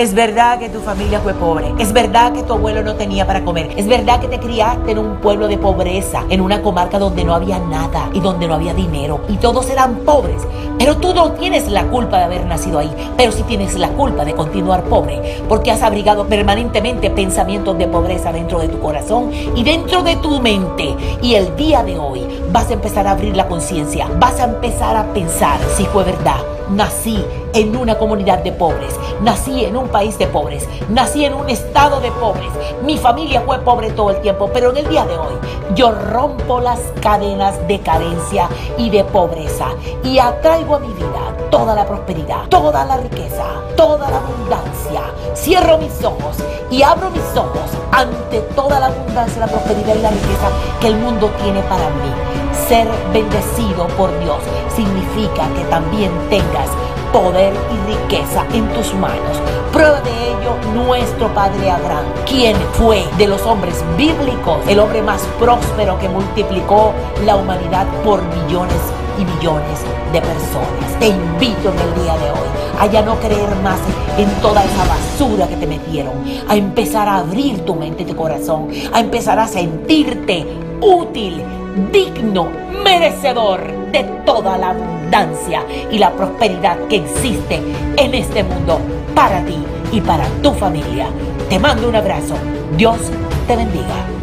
Es verdad que tu familia fue pobre. Es verdad que tu abuelo no tenía para comer. Es verdad que te criaste en un pueblo de pobreza, en una comarca donde no había nada y donde no había dinero. Y todos eran pobres. Pero tú no tienes la culpa de haber nacido ahí. Pero sí tienes la culpa de continuar pobre. Porque has abrigado permanentemente pensamientos de pobreza dentro de tu corazón y dentro de tu mente. Y el día de hoy vas a empezar a abrir la conciencia. Vas a empezar a pensar si fue verdad nací en una comunidad de pobres, nací en un país de pobres, nací en un estado de pobres, mi familia fue pobre todo el tiempo, pero en el día de hoy yo rompo las cadenas de carencia y de pobreza y atraigo a mi vida toda la prosperidad, toda la riqueza, toda la abundancia. Cierro mis ojos y abro mis ojos ante toda la abundancia, la prosperidad y la riqueza que el mundo tiene para mí. Ser bendecido por Dios significa que también tengas poder y riqueza en tus manos. Prueba de ello nuestro padre Abraham, quien fue de los hombres bíblicos el hombre más próspero que multiplicó la humanidad por millones y millones de personas. Te invito en el día de hoy a ya no creer más en toda esa basura que te metieron, a empezar a abrir tu mente y tu corazón, a empezar a sentirte útil digno, merecedor de toda la abundancia y la prosperidad que existe en este mundo para ti y para tu familia. Te mando un abrazo. Dios te bendiga.